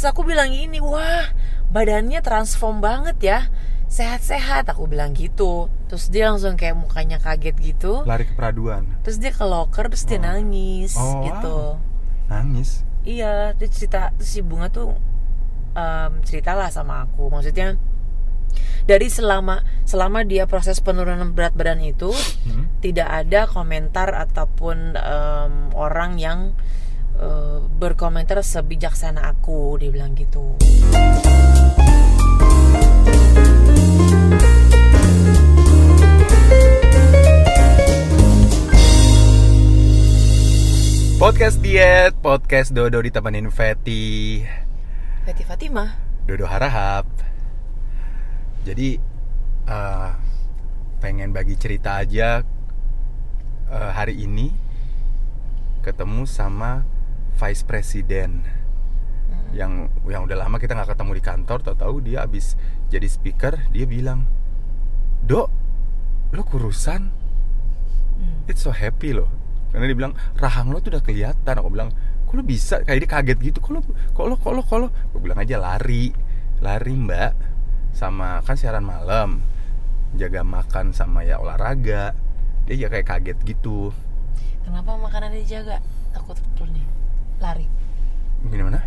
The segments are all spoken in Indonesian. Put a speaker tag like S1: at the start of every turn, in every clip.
S1: terus aku bilang gini wah badannya transform banget ya. Sehat-sehat. Aku bilang gitu. Terus dia langsung kayak mukanya kaget gitu.
S2: Lari ke peraduan.
S1: Terus dia ke locker terus dia
S2: Oh.
S1: nangis
S2: Oh,
S1: gitu.
S2: Nangis?
S1: Iya dia cerita terus si bunga tuh em, ceritalah sama aku. Maksudnya dari selama selama dia proses penurunan berat badan itu
S2: Hmm?
S1: tidak ada komentar ataupun em, orang yang eh, berkomentar sebijaksana aku dia bilang gitu.
S2: Podcast diet podcast Dodo ditemenin Fetty
S1: Betty Fatimah.
S2: Dodo harahap. Jadi eh, pengen bagi cerita aja eh, hari ini ketemu sama vice president. Yang yang udah lama kita nggak ketemu di kantor tahu-tahu dia abis jadi speaker dia bilang dok lo kurusan?
S1: Hmm.
S2: it's so happy loh. Karena dia bilang rahang lo tuh udah kelihatan. Aku bilang kok lo bisa? Kayak dia kaget gitu kok lo kok lo kok lo kok lo? Gue bilang aja lari lari mbak. Sama kan siaran malam. Jaga makan sama ya olahraga. Dia ya kayak kaget gitu.
S1: Kenapa makanannya dijaga? Takut betul nih lari.
S2: Gimana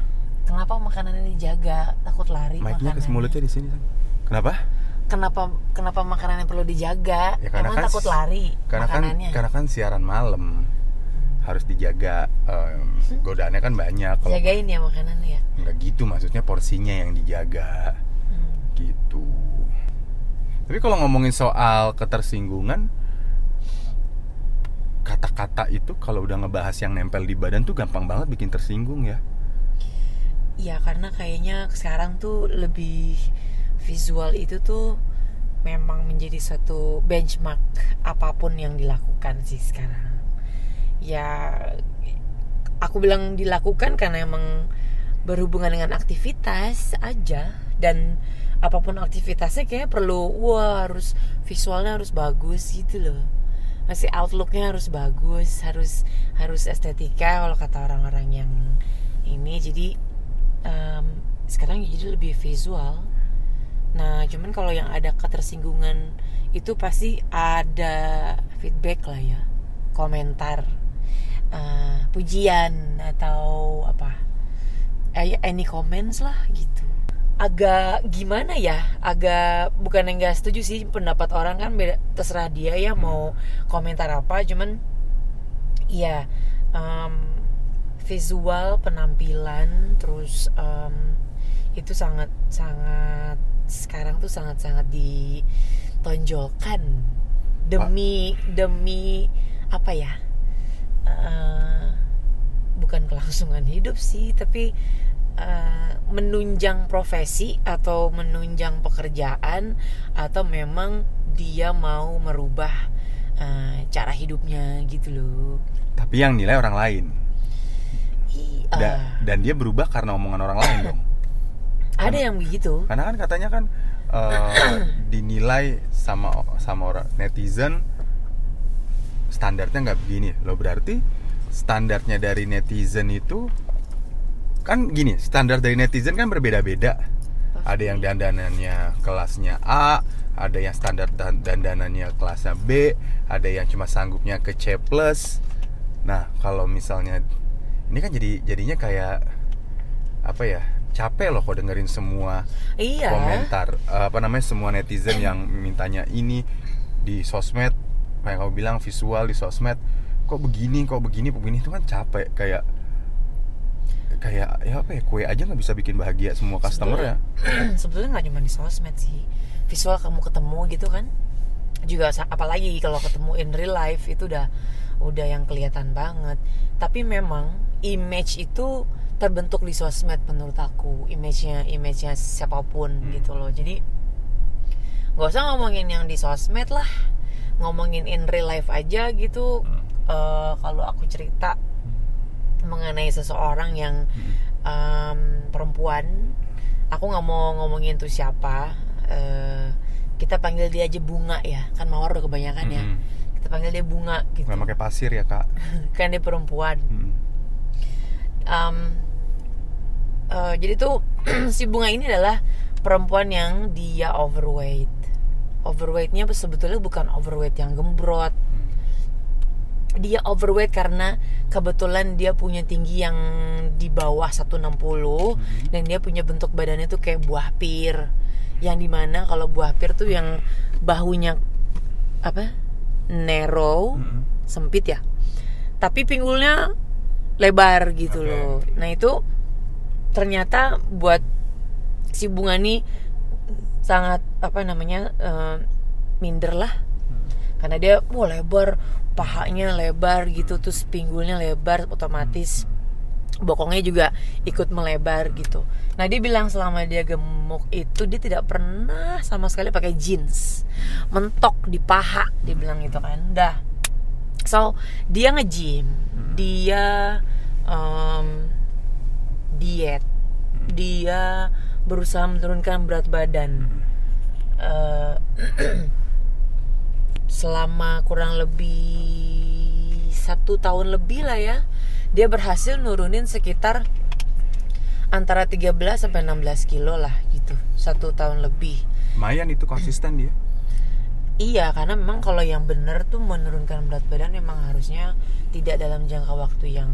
S1: kenapa makanannya dijaga? Takut lari
S2: mic-nya ke mulutnya di sini kenapa?
S1: Kenapa kenapa makanannya perlu dijaga?
S2: Ya, karena
S1: emang
S2: kan-
S1: takut lari
S2: karena kan karena kan siaran malam. Harus dijaga em, godaannya kan banyak. Kalau
S1: jagain ya makanannya ya?
S2: Nggak gitu maksudnya porsinya yang dijaga.
S1: Hmm.
S2: gitu. Tapi kalau ngomongin soal ketersinggungan kata-kata itu kalau udah ngebahas yang nempel di badan tuh gampang banget bikin tersinggung ya
S1: Ya karena kayaknya sekarang tuh lebih visual itu tuh memang menjadi suatu benchmark apa pun yang dilakukan sih sekarang. Ya aku bilang dilakukan karena emang berhubungan dengan aktivitas aja dan apa pun aktivitasnya kayak perlu wah harus visualnya harus bagus gitu loh masih outlooknya harus bagus harus harus estetika kalau kata orang-orang yang ini. Jadi em, sekarang jadi lebih visual. Nah cuman kalau yang ada ketersinggungan itu pasti ada feedback lah ya komentar eh, pujian atau apa eh, any comments lah gitu agak gimana ya? Agak bukan yang nggak setuju sih pendapat orang kan beda terserah dia ya mau komentar apa cuman ya em, visual penampilan terus em, itu sangat sangat sekarang tuh sangat sangat ditonjolkan. Demi demi apa ya? Eh, bukan kelangsungan hidup sih tapi eh, menunjang profesi atau menunjang pekerjaan atau memang dia mau merubah eh, cara hidupnya gitu loh.
S2: Tapi yang nilai orang lain.
S1: Ih,
S2: Da- dan dia berubah karena omongan orang lain dong.
S1: Ada yang begitu.
S2: karena kan katanya kan eh, dinilai sama sama orang netizen standarnya nggak begini. Loh berarti standarnya dari netizen itu kan gini standar dari netizen kan berbeda-beda. Ada yang dandanannya kelasnya A ada yang standar dan- dandanannya kelasnya B ada yang cuma sanggupnya ke C plus. Nah kalau misalnya ini kan jadi jadinya kayak apa ya capek loh kok dengerin semua
S1: iya.
S2: komentar eh, apa namanya semua netizen yang mintanya ini di sosmed. Kayak kamu bilang visual di sosmed kok begini kok begini begini itu kan capek kayak kayak ya apa ya kue aja nggak bisa bikin bahagia semua customer ya.
S1: Sebetulnya- nggak cuma di sosmed sih. Visual kamu ketemu gitu kan. Juga apalagi kalau ketemu in real life itu udah udah yang kelihatan banget. Tapi memang image itu terbentuk di sosmed menurut aku. Image-nya image-nya siapa pun
S2: Hmm.
S1: gitu loh. Jadi nggak usah ngomongin yang di sosmed lah. Ngomongin in real life aja gitu.
S2: Hmm.
S1: Eh, kalau aku cerita mengenai seseorang yang em, perempuan. Aku nggak mau ngomongin tuh siapa. Eh, kita panggil dia aja bunga ya. Kan mawar udah kebanyakan ya.
S2: Mm-mm.
S1: kita panggil dia bunga gitu.
S2: Nggak pakai pasir ya kak?
S1: Kan dia perempuan.
S2: Mm.
S1: Em, eh, jadi tuh si bunga ini adalah perempuan yang dia overweight. Overweightnya sebetulnya bukan overweight yang gembrot dia overweight karena kebetulan dia punya tinggi yang di bawah 160 dan dia punya bentuk badannya tuh kayak buah pir. Yang di mana kalau buah pir tuh yang bahunya apa narrow
S2: Mhm.
S1: sempit ya. Tapi pinggulnya lebar gitu
S2: Oke.
S1: loh. Nah itu ternyata buat si bunga nih sangat apa namanya eh, minder lah. Karena dia wah lebar pahanya lebar gitu terus pinggulnya lebar otomatis bokongnya juga ikut melebar gitu. Nah dia bilang selama dia gemuk itu dia tidak pernah sama sekali pakai jeans. Mentok di paha dia bilang gitu kan. Dah. So dia nge-gym. Dia em, diet. Dia berusaha menurunkan berat badan. Eh, selama kurang lebih satu tahun lebih lah ya dia berhasil nurunin sekitar antara 13 sampai 16 kilo lah gitu satu tahun lebih.
S2: Lumayan itu konsisten dia.
S1: Iya karena memang kalau yang benar tuh menurunkan berat badan memang harusnya tidak dalam jangka waktu yang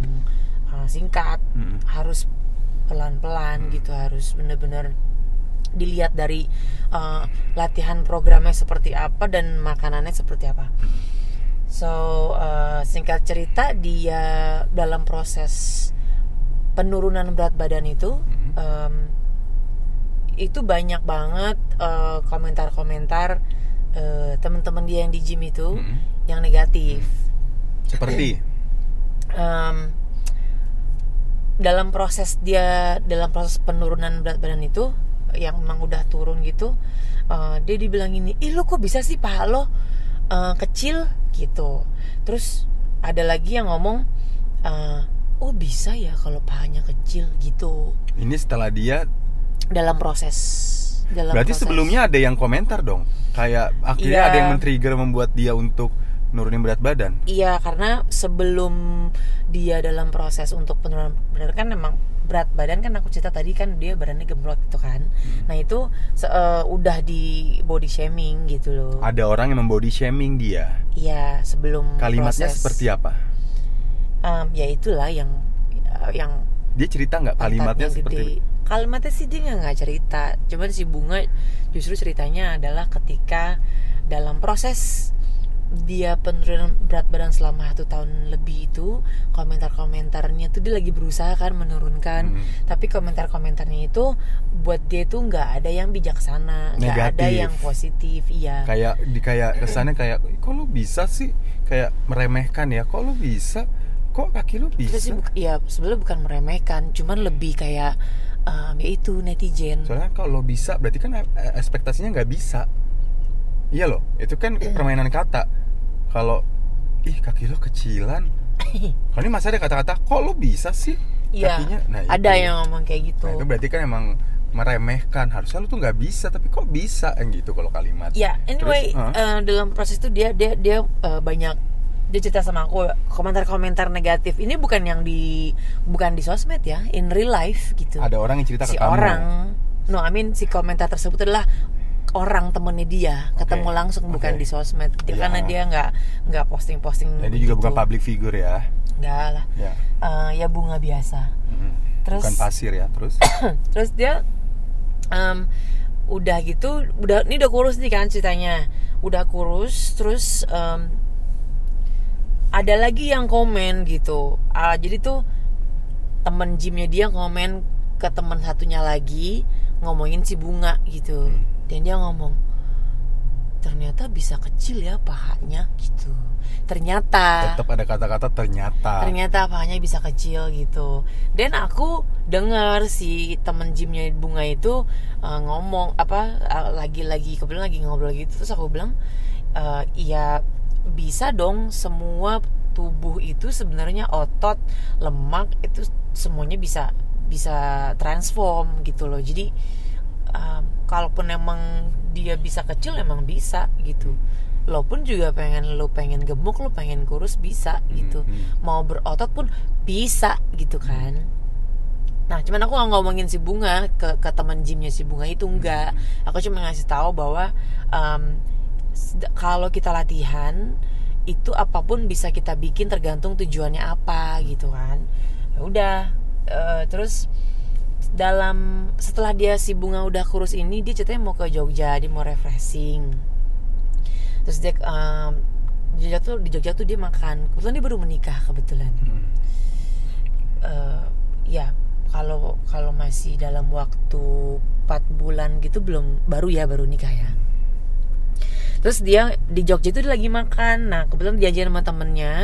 S1: uh, singkat.
S2: Mm-mm.
S1: harus pelan-pelan gitu harus benar-benar dilihat dari uh, latihan programnya seperti apa dan makanannya seperti apa. So uh, singkat cerita dia dalam proses penurunan berat badan itu um, itu banyak banget uh, komentar-komentar uh, teman-teman dia yang di gym itu
S2: Mm-mm.
S1: yang negatif.
S2: seperti
S1: Em, dalam proses dia dalam proses penurunan berat badan itu yang memang udah turun gitu eh, dia dibilang ini ih lo kok bisa sih paha lo eh, kecil gitu terus ada lagi yang ngomong eh, oh bisa ya kalau pahanya kecil gitu
S2: ini setelah dia
S1: dalam proses dalam
S2: berarti
S1: proses.
S2: sebelumnya ada yang komentar dong kayak akhirnya
S1: Iya.
S2: ada yang men-trigger membuat dia untuk nurunin berat badan
S1: Iya karena sebelum dia dalam proses untuk penurunan berat kan memang berat badan kan aku cerita tadi kan dia badannya gembrot gitu kan. Nah itu eh, udah di body shaming gitu loh.
S2: ada orang yang membody shaming dia
S1: Iya sebelum
S2: kalimatnya
S1: proses.
S2: seperti apa
S1: Em, ya itulah yang yang
S2: dia cerita nggak kalimatnya seperti
S1: gede. Kalimatnya sih dia nggak cerita. Cuman si bunga justru ceritanya adalah ketika dalam proses dia penurunan berat badan selama satu tahun lebih itu komentar-komentarnya tuh dia lagi berusaha kan menurunkan.
S2: Hmm.
S1: tapi komentar-komentarnya itu buat dia tuh nggak ada yang bijaksana nggak ada yang positif iya.
S2: Kayak di kayak kesannya kayak kok lu bisa sih? Kayak meremehkan ya kok lu bisa? Kok kaki lu
S1: Itu sih
S2: bisa
S1: buk- ya sebenarnya bukan meremehkan cuman lebih kayak ya itu netizen.
S2: Soalnya kalau bisa berarti kan eh, ekspektasinya nggak bisa iya loh itu kan permainan kata. Kalau ih kaki lo kecilan. Kalau ini masih ada kata-kata kok lo bisa sih
S1: Iya,
S2: kakinya? Nah,
S1: ada
S2: itu.
S1: yang ngomong kayak gitu.
S2: Nah, itu berarti kan emang meremehkan. Harusnya lo tuh nggak bisa tapi kok bisa? Yang gitu kalau kalimat.
S1: Ya, anyway,
S2: Terus, huh?
S1: eh, dalam proses itu dia dia dia eh, banyak dia cerita sama aku komentar-komentar negatif. Ini bukan yang di bukan di sosmed ya, in real life gitu.
S2: ada orang yang cerita
S1: si
S2: ke kamu.
S1: orang, no, I mean si komentar tersebut adalah orang temennya dia ketemu langsung bukan
S2: oke.
S1: di sosmed. Dia-
S2: Ya.
S1: karena dia nggak nggak posting-posting
S2: jadi juga bukan
S1: begitu.
S2: public figure ya?
S1: Nggak lah.
S2: Ya.
S1: Eh, ya bunga biasa.
S2: Mm.
S1: Terus-
S2: bukan pasir ya terus?
S1: Terus dia em, udah gitu udah ini udah kurus nih kan ceritanya. Udah kurus terus em, ada lagi yang komen gitu. Ah, jadi tuh temen gymnya dia komen ke teman satunya lagi ngomongin si bunga gitu dan dia ngomong ternyata bisa kecil ya pahanya gitu. Ternyata.
S2: Tetap ada kata-kata ternyata.
S1: Ternyata pahanya bisa kecil gitu. Dan aku dengar si temen gymnya bunga itu uh, ngomong apa uh, lagi-lagi kebetulan lagi ngobrol gitu terus aku bilang uh, ya bisa dong semua tubuh itu sebenarnya otot lemak itu semuanya bisa bisa transform gitu loh. Jadi um, kalaupun emang dia bisa kecil emang bisa gitu. Lo pun juga pengen lo pengen gemuk lo pengen kurus bisa gitu.
S2: Hmm,
S1: mau berotot pun bisa gitu kan. Nah, cuman aku nggak ngomongin si bunga ke ke teman gymnya si bunga itu enggak. Aku cuma ngasih tahu bahwa sed- kalau kita latihan itu apa pun bisa kita bikin tergantung tujuannya apa gitu kan. Ya udah, eh, terus dalam setelah dia si bunga udah kurus ini dia ceritanya mau ke Jogja, dia mau refreshing. Terus dia di Jogja tuh di Jogja tuh dia makan. Kebetulan dia baru menikah kebetulan
S2: Hmm.
S1: eh, ya kalau kalau masih dalam waktu 4 bulan gitu belum baru ya baru nikah ya terus dia di Jogja itu dia lagi makan. Nah kebetulan diajarin sama temennya.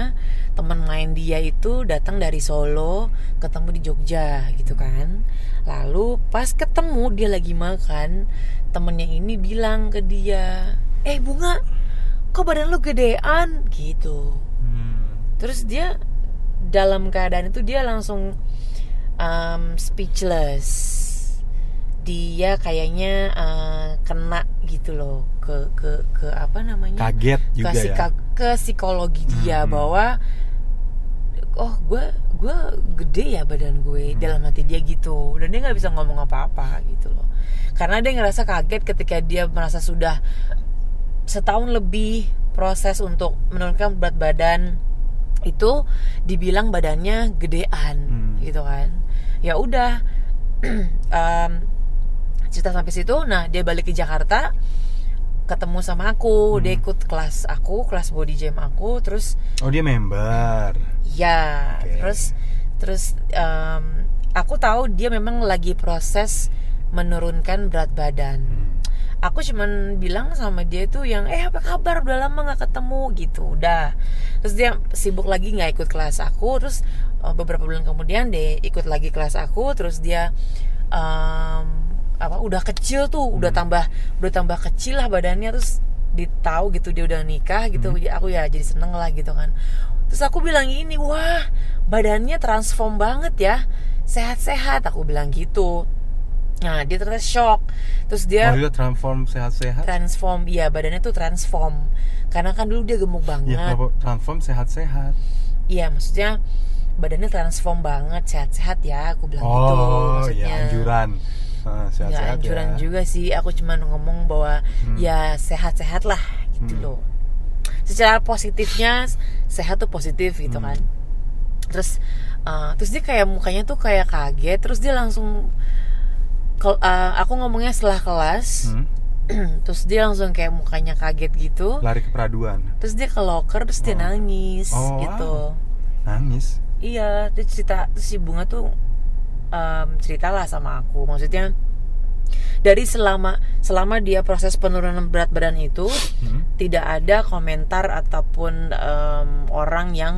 S1: Teman main dia itu datang dari Solo ketemu di Jogja gitu kan. Lalu pas ketemu dia lagi makan temennya ini bilang ke dia eh bunga kok badan lu gedean? Gitu.
S2: Hmm.
S1: terus dia dalam keadaan itu dia langsung um, speechless dia kayaknya uh, kena gitu loh ke ke ke apa namanya
S2: Kaget
S1: ke,
S2: juga ya.
S1: psika- ke psikologi dia
S2: Hmm.
S1: bahwa oh gue gue gede ya badan gue
S2: Hmm.
S1: dalam hati dia gitu dan dia nggak bisa ngomong apa-apa gitu loh karena dia ngerasa kaget ketika dia merasa sudah setahun lebih proses untuk menurunkan berat badan itu dibilang badannya gedean
S2: Hmm.
S1: gitu kan ya udah em, cerita sampai situ. Nah dia balik ke Jakarta ketemu sama aku. Dia
S2: Hmm.
S1: ikut kelas aku kelas body jam aku. Terus
S2: Oh dia member.
S1: ya
S2: Oke.
S1: terus terus em, aku tahu dia memang lagi proses menurunkan berat badan.
S2: Hmm.
S1: aku cuman bilang sama dia tuh yang eh apa kabar? Udah lama nggak ketemu gitu. Udah. Terus dia sibuk lagi nggak ikut kelas aku. Terus eh, beberapa bulan kemudian dia ikut lagi kelas aku. Terus dia em, apa udah kecil tuh udah
S2: Hmm.
S1: tambah udah tambah kecil lah badannya terus ditahu gitu dia udah nikah gitu
S2: Hmm.
S1: aku ya jadi seneng lah gitu kan terus aku bilang ini wah badannya transform banget ya sehat-sehat aku bilang gitu nah dia ternyata shock terus dia
S2: Oh transform sehat-sehat.
S1: transform iya badannya tuh transform karena kan dulu dia gemuk
S2: Ya
S1: banget
S2: kenapa transform sehat-sehat.
S1: iya maksudnya badannya transform banget sehat-sehat ya aku bilang gitu
S2: Oh
S1: maksudnya
S2: ya anjuran. Ah,
S1: nggak
S2: sehat-sehat
S1: anjuran
S2: ya.
S1: juga sih aku cuma ngomong bahwa
S2: Hmm.
S1: ya sehat-sehat lah gitu
S2: Hmm.
S1: loh secara positifnya sehat tuh positif gitu
S2: Hmm.
S1: kan terus uh, terus dia kayak mukanya tuh kayak kaget terus dia langsung kel- uh, aku ngomongnya setelah kelas
S2: Hmm.
S1: terus dia langsung kayak mukanya kaget gitu
S2: Lari ke peraduan.
S1: terus dia ke loker terus dia
S2: Oh.
S1: nangis
S2: Oh,
S1: gitu
S2: Nangis.
S1: iya dia cerita terus si bunga tuh em, ceritalah sama aku maksudnya dari selama selama dia proses penurunan berat badan itu
S2: Hmm.
S1: tidak ada komentar ataupun em, orang yang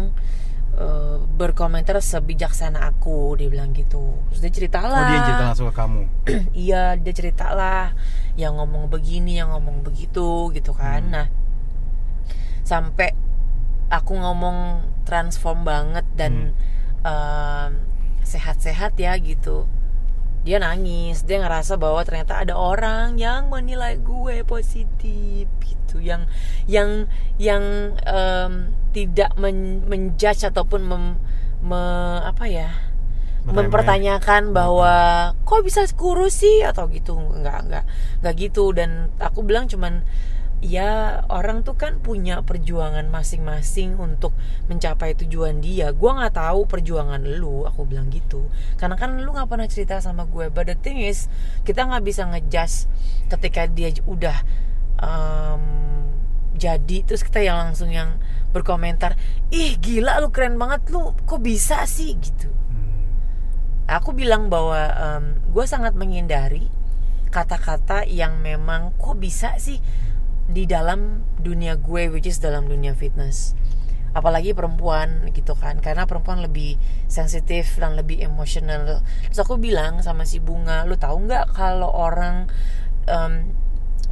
S1: eh, berkomentar sebijaksana aku dia bilang gitu terus dia ceritalah
S2: Oh dia cerita langsung ke kamu.
S1: iya dia ceritalah yang ngomong begini yang ngomong begitu gitu kan
S2: Hmm.
S1: nah sampai aku ngomong transform banget dan em, sehat-sehat ya gitu. Dia nangis dia ngerasa bahwa ternyata ada orang yang menilai gue positif gitu. Yang yang yang em, tidak men, menjudge ataupun mem- me- apa ya
S2: Meremeh.
S1: mempertanyakan bahwa kok bisa kurus sih atau gitu. Nggak nggak nggak gitu. Dan aku bilang cuman ya orang tuh kan punya perjuangan masing-masing untuk mencapai tujuan dia. Gua nggak tahu perjuangan lu aku bilang gitu. Karena kan lu nggak pernah cerita sama gue. But the thing is kita nggak bisa ngejudge ketika dia udah em, jadi terus kita yang langsung yang berkomentar ih gila lu keren banget lu. Kok bisa sih? Gitu.
S2: Hmm.
S1: aku bilang bahwa gue sangat menghindari kata-kata yang memang kok bisa sih di dalam dunia gue which is dalam dunia fitness. Apalagi perempuan gitu kan. Karena perempuan lebih sensitif dan lebih emosional. Terus aku bilang sama si bunga lu tahu nggak kalau orang em,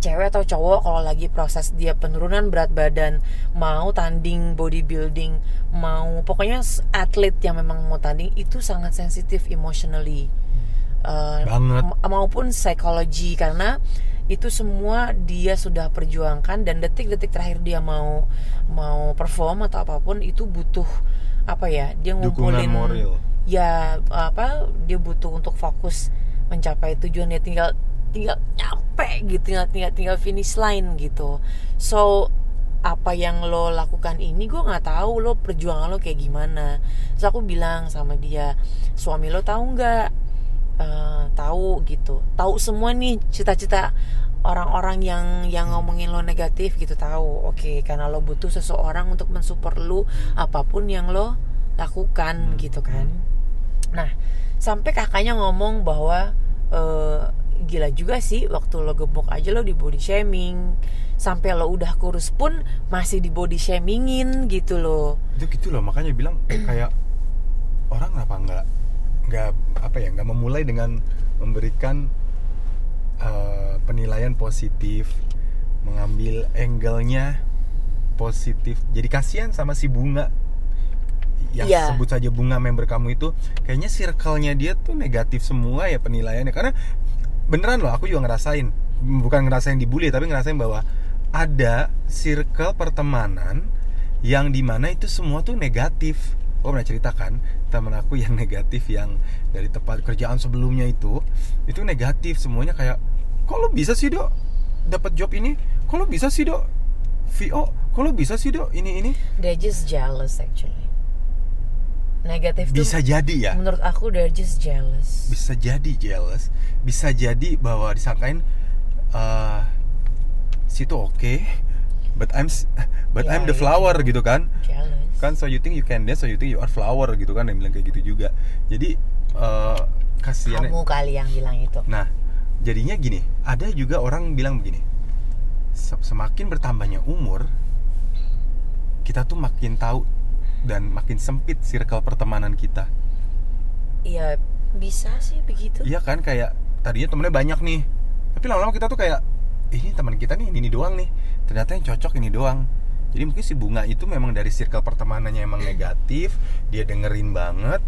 S1: cewek atau cowok kalau lagi proses dia penurunan berat badan mau tanding bodybuilding mau pokoknya atlet yang memang mau tanding itu sangat sensitif emotionally. Uh,
S2: Banget.
S1: ma- maupun psikologi. Karena itu semua dia sudah perjuangkan dan detik-detik terakhir dia mau mau perform atau apa pun itu butuh apa ya dia ngumpulin ya apa dia butuh untuk fokus mencapai tujuan dia tinggal tinggal nyampe gitu tinggal tinggal tinggal finish line gitu. So apa yang lo lakukan ini gue nggak tahu lo perjuangan lo kayak gimana. Terus aku bilang sama dia suami lo tahu nggak Eh, tahu gitu. Tahu semua nih cita-cita orang-orang yang yang ngomongin lo negatif gitu tahu. Oke karena lo butuh seseorang untuk mensupport lo apa pun yang lo lakukan gitu kan. Nah sampai kakaknya ngomong bahwa eh, gila juga sih waktu lo gemuk aja lo di body shaming. Sampai lo udah kurus pun masih di body shamingin gitu loh
S2: itu gitu loh makanya bilang kayak orang kenapa nggak nggak apa ya nggak memulai dengan memberikan uh, penilaian positif mengambil angle-nya positif. Jadi kasihan sama si bunga. Yang
S1: Iya.
S2: sebut saja bunga member kamu itu. Kayaknya circle-nya dia tuh negatif semua ya penilaiannya. Karena beneran loh aku juga ngerasain. Bukan ngerasain dibully tapi ngerasain bahwa ada circle pertemanan yang di mana itu semua tuh negatif oh pernah ceritakan teman aku yang negatif yang dari tempat kerjaan sebelumnya itu itu negatif semuanya kayak kok lo bisa sih dok dapat job ini? Kok lo bisa sih dok VO kok lo bisa sih dok ini ini?
S1: They're just jealous actually. Negatif tuh
S2: bisa jadi ya?
S1: menurut aku they're just jealous.
S2: Bisa jadi jealous. Bisa jadi bahwa disangkain eh situ oke but I'm but
S1: Ya,
S2: I'm the flower gitu kan?
S1: Jealous
S2: kan so you think you can dance so you think you are flower gitu kan yang bilang kayak gitu juga. Jadi eh kasihan
S1: kamu kali yang bilang itu.
S2: Nah jadinya gini ada juga orang bilang begini se- semakin bertambahnya umur kita tuh makin tahu dan makin sempit circle pertemanan kita.
S1: Iya bisa sih begitu.
S2: Iya kan kayak tadinya temennya banyak nih tapi lama-lama kita tuh kayak "Ih, ini teman kita nih ini, ini doang nih ternyata yang cocok ini doang jadi mungkin si bunga itu memang dari circle pertemanannya emang negatif dia dengerin banget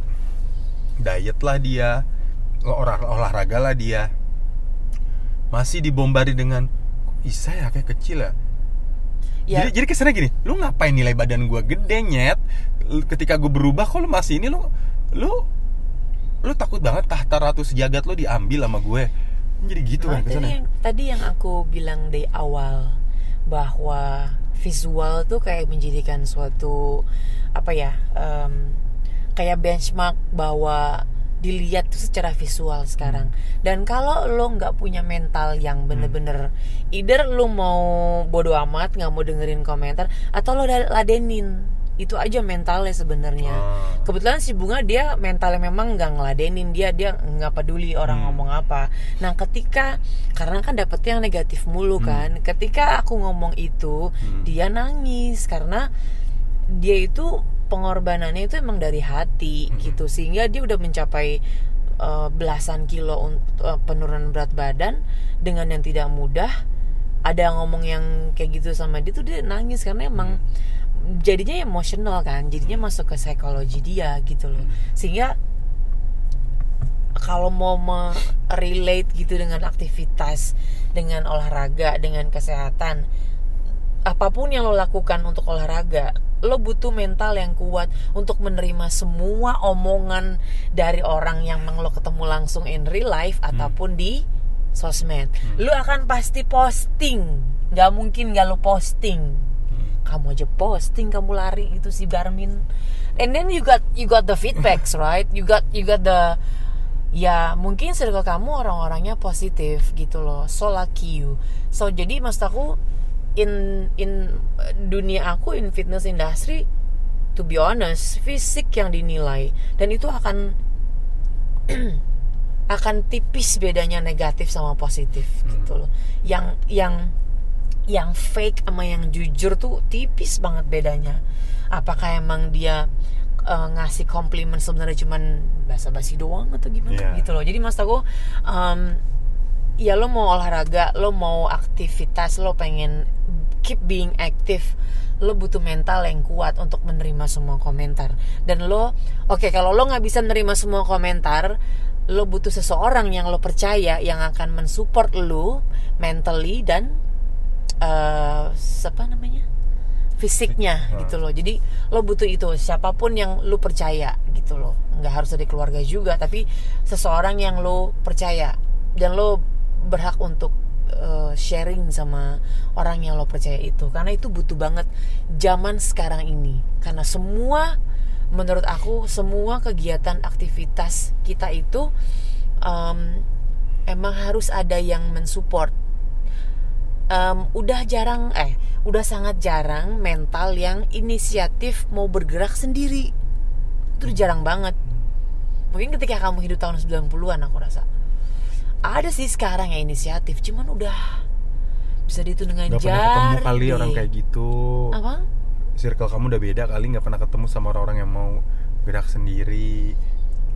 S2: diet lah dia olah olahraga lah dia masih dibombari dengan "Kok bisa ya kayak kecil ya
S1: ya
S2: jadi jadi kesannya gini, lu ngapain nilai badan gua gede nyet? Ketika gue berubah, kok lu masih ini lu lu lu takut banget tahta ratu sejagat lu diambil sama gue. Jadi gitu
S1: Nah,
S2: kan
S1: tadi
S2: kesannya.
S1: yang tadi yang aku bilang dari awal bahwa visual tuh kayak menjadikan suatu apa ya em, kayak benchmark bahwa dilihat tuh secara visual sekarang. Dan kalau lo nggak punya mental yang bener-bener either lo mau bodo amat nggak mau dengerin komentar atau lo ladenin itu aja mentalnya sebenarnya
S2: Ah.
S1: kebetulan si bunga dia mentalnya memang nggak ngeladenin dia dia nggak peduli orang
S2: Hmm.
S1: ngomong apa nah ketika karena kan dapetnya yang negatif mulu kan ketika aku ngomong itu
S2: Hmm.
S1: dia nangis karena dia itu pengorbanannya itu emang dari hati
S2: Hmm.
S1: gitu sehingga dia udah mencapai uh, belasan kilo uh, penurunan berat badan dengan yang tidak mudah ada yang ngomong yang kayak gitu sama dia tuh dia nangis karena emang jadinya emosional kan jadinya masuk ke psikologi dia gitu loh. Sehingga kalau mau relate gitu dengan aktivitas dengan olahraga dengan kesehatan apa pun yang lo lakukan untuk olahraga lo butuh mental yang kuat untuk menerima semua omongan dari orang yang emang lo ketemu langsung in real life ataupun di sosmed. Lo akan pasti posting. Nggak mungkin nggak lo posting kamu aja posting kamu lari itu si Garmin. And then you got you got the feedbacks right? You got you got the ya mungkin circle kamu orang-orangnya positif gitu loh. So lucky you. So jadi maksud aku in in dunia aku in fitness industry to be honest fisik yang dinilai dan itu akan akan tipis bedanya negatif sama positif gitu loh. Yang yang yang fake sama yang jujur tuh tipis banget bedanya. Apakah emang dia uh, ngasih komplimen sebenarnya cuman basa-basi doang atau gimana?
S2: Iya.
S1: gitu loh. Jadi maksud aku um, ya lo mau olahraga lo mau aktivitas lo pengen keep being active lo butuh mental yang kuat untuk menerima semua komentar. Dan lo oke kalau lo nggak bisa menerima semua komentar lo butuh seseorang yang lo percaya yang akan mensupport lo mentally dan eh apa namanya? Fisiknya
S2: Hmm.
S1: gitu loh. Jadi lo butuh itu siapa pun yang lo percaya gitu loh. Nggak harus dari keluarga juga tapi seseorang yang lo percaya. Dan lo berhak untuk uh, sharing sama orang yang lo percaya itu. Karena itu butuh banget zaman sekarang ini. Karena semua menurut aku semua kegiatan aktivitas kita itu um, emang harus ada yang mensupport Em, udah jarang eh udah sangat jarang mental yang inisiatif mau bergerak sendiri. Itu jarang banget. Mungkin ketika kamu hidup tahun 90-an aku rasa. Ada sih sekarang yang inisiatif cuman udah bisa dihitung dengan
S2: Gak pernah ketemu
S1: jari
S2: kali orang kayak gitu.
S1: Apa?
S2: Circle kamu udah beda kali nggak pernah ketemu sama orang-orang yang mau gerak sendiri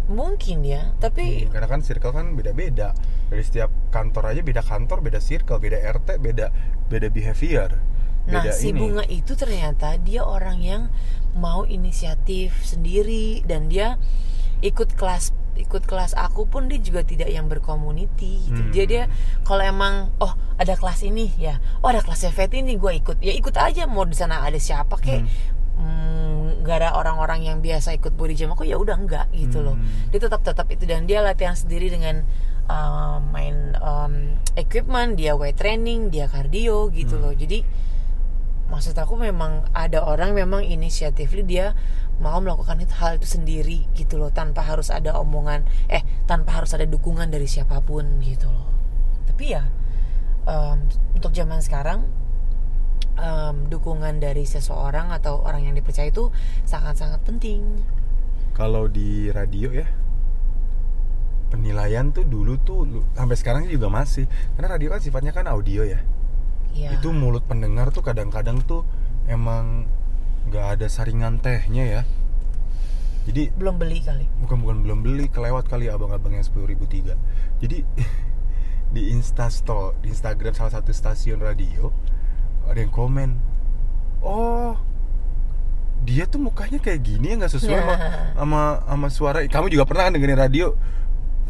S1: mungkin ya tapi
S2: Hmm, karena kan circle kan beda-beda dari setiap kantor aja beda kantor beda circle beda RT beda beda behavior
S1: Nah,
S2: beda
S1: si
S2: ini.
S1: bunga itu ternyata dia orang yang mau inisiatif sendiri dan dia ikut kelas ikut kelas aku pun dia juga tidak yang bercommunity gitu.
S2: Hmm.
S1: Dia dia kalau emang oh ada kelas ini ya, oh ada kelas FET ini gue ikut. Ya ikut aja mau di sana ada siapa kek. Hmm, nggak ada orang-orang yang biasa ikut body jam aku ya udah enggak gitu loh.
S2: Hmm.
S1: Dia tetap tetap itu dan dia latihan sendiri dengan uh, main um, equipment, dia weight training, dia cardio gitu
S2: Hmm.
S1: loh. Jadi maksud aku memang ada orang memang inisiatifly dia mau melakukan itu hal itu sendiri gitu loh tanpa harus ada omongan eh tanpa harus ada dukungan dari siapa pun gitu loh tapi ya em, untuk zaman sekarang em, dukungan dari seseorang atau orang yang dipercaya itu sangat-sangat penting.
S2: Kalau di radio ya penilaian tuh dulu tuh sampai sekarang juga masih. Karena radio kan sifatnya kan audio ya.
S1: Ya
S2: itu mulut pendengar tuh kadang-kadang tuh emang nggak ada saringan tehnya ya. Jadi
S1: belum beli kali.
S2: Bukan bukan belum beli kelewat kali abang-abang yang sepuluh ribu tiga. Jadi di instasto di Instagram salah satu stasiun radio ada yang komen. Oh dia tuh mukanya kayak gini ya nggak sesuai sama, sama sama suara. Kamu juga pernah kan dengerin radio?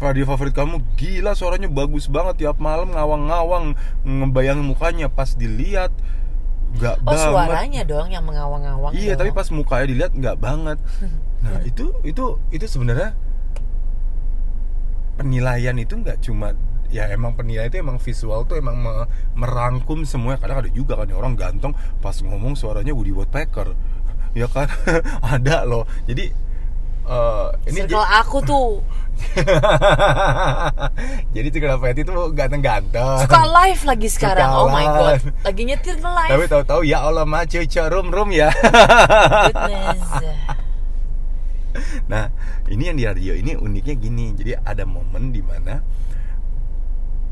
S2: Radio favorit kamu? Gila suaranya bagus banget tiap malam ngawang-ngawang ngebayangin mukanya. Pas dilihat nggak
S1: oh
S2: banget.
S1: suaranya dong yang mengawang-awang
S2: Iya,
S1: dong.
S2: tapi pas mukanya dilihat nggak banget. Nah, itu itu itu sebenarnya penilaian itu nggak cuma ya emang penilaian itu emang visual tuh emang me- merangkum semua. Kadang ada juga kan orang ganteng pas ngomong suaranya Woody Woodpecker. Ya kan? ada loh. Jadi eh, ini
S1: circle aku tuh
S2: jadi Cikal Feti itu ganteng-ganteng.
S1: suka live lagi sekarang
S2: Suka
S1: oh my god lagi nyetir ke live
S2: Tapi tahu-tahu ya Allah mah cucu rum rum ya.
S1: goodness
S2: Nah, ini yang di radio ini uniknya gini. Jadi ada momen di mana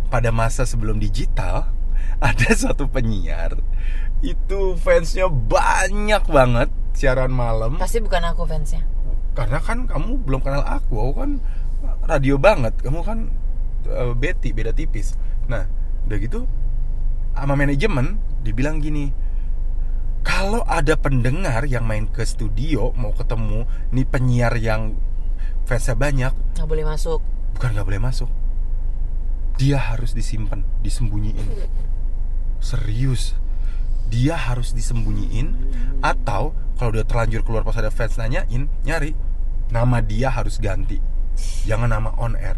S2: pada masa sebelum digital ada satu penyiar. Itu fansnya banyak banget siaran malam.
S1: Pasti bukan aku fansnya.
S2: Karena kan kamu belum kenal aku aku kan radio banget. Kamu kan eh, Betty beda tipis. Nah udah gitu sama manajemen dibilang gini kalau ada pendengar yang main ke studio mau ketemu nih penyiar yang fansnya banyak
S1: nggak boleh masuk.
S2: bukan nggak boleh masuk dia harus disimpan disembunyiin. Serius. Dia harus disembunyiin atau kalau dia terlanjur keluar pas ada fans nanyain nyari. Nama dia harus ganti. Jangan nama on air.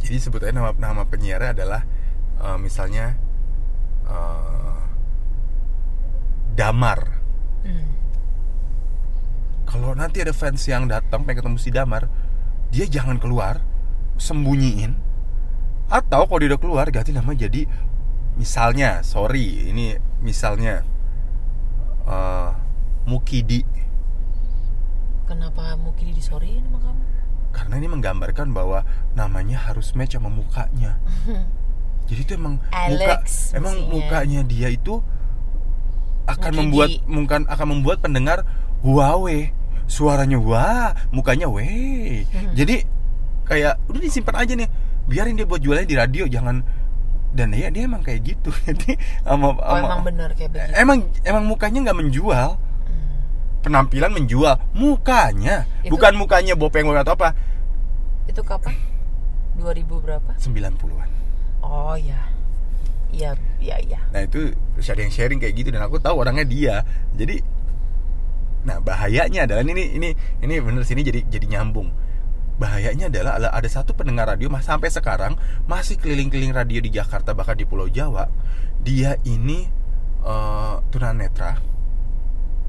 S2: Jadi sebetulnya nama nama penyiarnya adalah eh, misalnya eh, Damar.
S1: Hmm.
S2: kalau nanti ada fans yang datang pengen ketemu si Damar dia jangan keluar sembunyiin atau kalau dia udah keluar ganti nama jadi misalnya sorry ini misalnya eh, Mukidi
S1: kenapa mungkin disorein sama kamu
S2: karena ini menggambarkan bahwa namanya harus match sama mukanya jadi itu emang muka emang
S1: mestinya.
S2: mukanya dia itu akan
S1: Mukidi.
S2: membuat mungkin akan membuat pendengar wawe suaranya wah mukanya weh
S1: Hmm.
S2: jadi kayak udah disimpan aja nih biarin dia buat jualnya di radio jangan dan ya dia emang kayak gitu. Jadi sama,
S1: oh
S2: sama-
S1: emang bener kayak begitu.
S2: Emang emang mukanya nggak menjual.
S1: Hmm.
S2: penampilan menjual. Mukanya.
S1: Itu-
S2: bukan mukanya bopeng atau apa.
S1: Itu kapan? 2000 berapa?
S2: 90-an
S1: oh ya Iya, iya, iya.
S2: Nah itu terus ada yang sharing kayak gitu dan aku tahu orangnya dia. Jadi nah bahayanya adalah ini ini ini bener sini jadi jadi nyambung. Bahayanya adalah ada- satu pendengar radio mas sampai sekarang masih keliling-keliling radio di Jakarta bahkan di Pulau Jawa. Dia ini eh, tunanetra.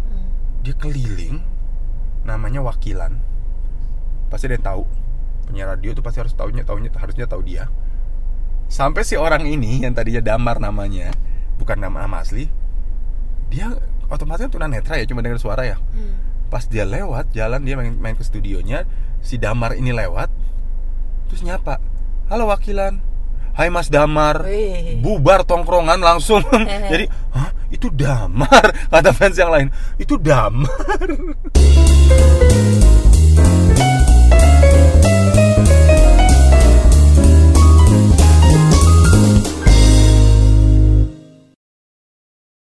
S1: Hmm.
S2: Dia keliling namanya wakilan. Pasti dia tahu. Penyiar radio tuh pasti harus tahunya tahunya harusnya tahu dia. Sampai si orang ini yang tadinya Damar namanya, bukan nama, nama asli, dia otomatis tunanetra ya, cuma dengar suara ya.
S1: Hmm.
S2: Pas dia lewat jalan dia main, main ke studionya, si Damar ini lewat, terus nyapa, halo wakilan, Hai Mas Damar,
S1: Wih.
S2: bubar tongkrongan langsung. Jadi, hah itu Damar kata fans yang lain, itu Damar.